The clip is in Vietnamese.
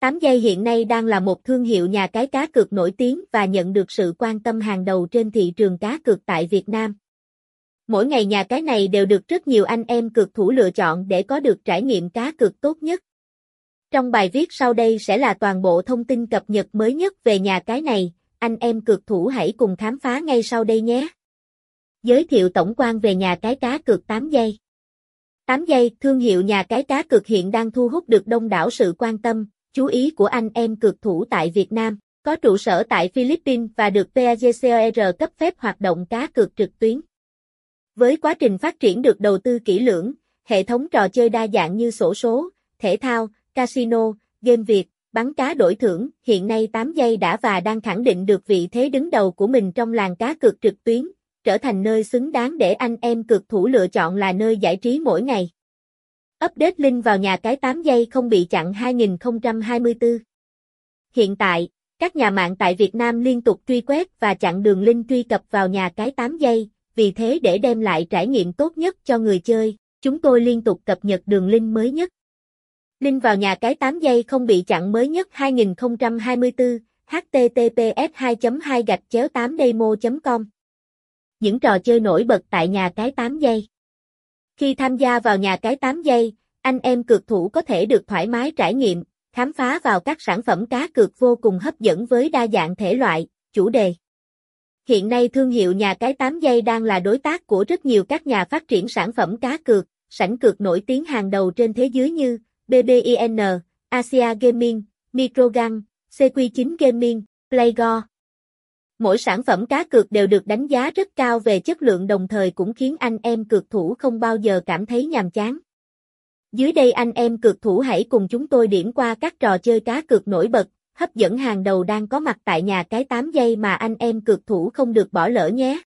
8 giây hiện nay đang là một thương hiệu nhà cái cá cược nổi tiếng và nhận được sự quan tâm hàng đầu trên thị trường cá cược tại Việt Nam. Mỗi ngày nhà cái này đều được rất nhiều anh em cược thủ lựa chọn để có được trải nghiệm cá cược tốt nhất. Trong bài viết sau đây sẽ là toàn bộ thông tin cập nhật mới nhất về nhà cái này, anh em cược thủ hãy cùng khám phá ngay sau đây nhé. Giới thiệu tổng quan về nhà cái cá cược 8 giây. 8 giây, thương hiệu nhà cái cá cược hiện đang thu hút được đông đảo sự quan tâm, chú ý của anh em cược thủ tại Việt Nam, có trụ sở tại Philippines và được PAGCOR cấp phép hoạt động cá cược trực tuyến. Với quá trình phát triển được đầu tư kỹ lưỡng, hệ thống trò chơi đa dạng như sổ số, thể thao, casino, game Việt, bắn cá đổi thưởng, hiện nay 8 giây đã và đang khẳng định được vị thế đứng đầu của mình trong làng cá cược trực tuyến, trở thành nơi xứng đáng để anh em cược thủ lựa chọn là nơi giải trí mỗi ngày. Update link vào nhà cái 8 giây không bị chặn 2024. Hiện tại, các nhà mạng tại Việt Nam liên tục truy quét và chặn đường link truy cập vào nhà cái 8 giây, vì thế để đem lại trải nghiệm tốt nhất cho người chơi, chúng tôi liên tục cập nhật đường link mới nhất. Link vào nhà cái 8 giây không bị chặn mới nhất 2024, https 2 2 gạch 8 demo com Những trò chơi nổi bật tại nhà cái 8 giây khi tham gia vào nhà cái 8 giây, anh em cược thủ có thể được thoải mái trải nghiệm, khám phá vào các sản phẩm cá cược vô cùng hấp dẫn với đa dạng thể loại, chủ đề. Hiện nay thương hiệu nhà cái 8 giây đang là đối tác của rất nhiều các nhà phát triển sản phẩm cá cược, sảnh cược nổi tiếng hàng đầu trên thế giới như BBIN, Asia Gaming, Microgun, CQ9 Gaming, Playgo. Mỗi sản phẩm cá cược đều được đánh giá rất cao về chất lượng đồng thời cũng khiến anh em cược thủ không bao giờ cảm thấy nhàm chán. Dưới đây anh em cược thủ hãy cùng chúng tôi điểm qua các trò chơi cá cược nổi bật, hấp dẫn hàng đầu đang có mặt tại nhà cái 8 giây mà anh em cược thủ không được bỏ lỡ nhé.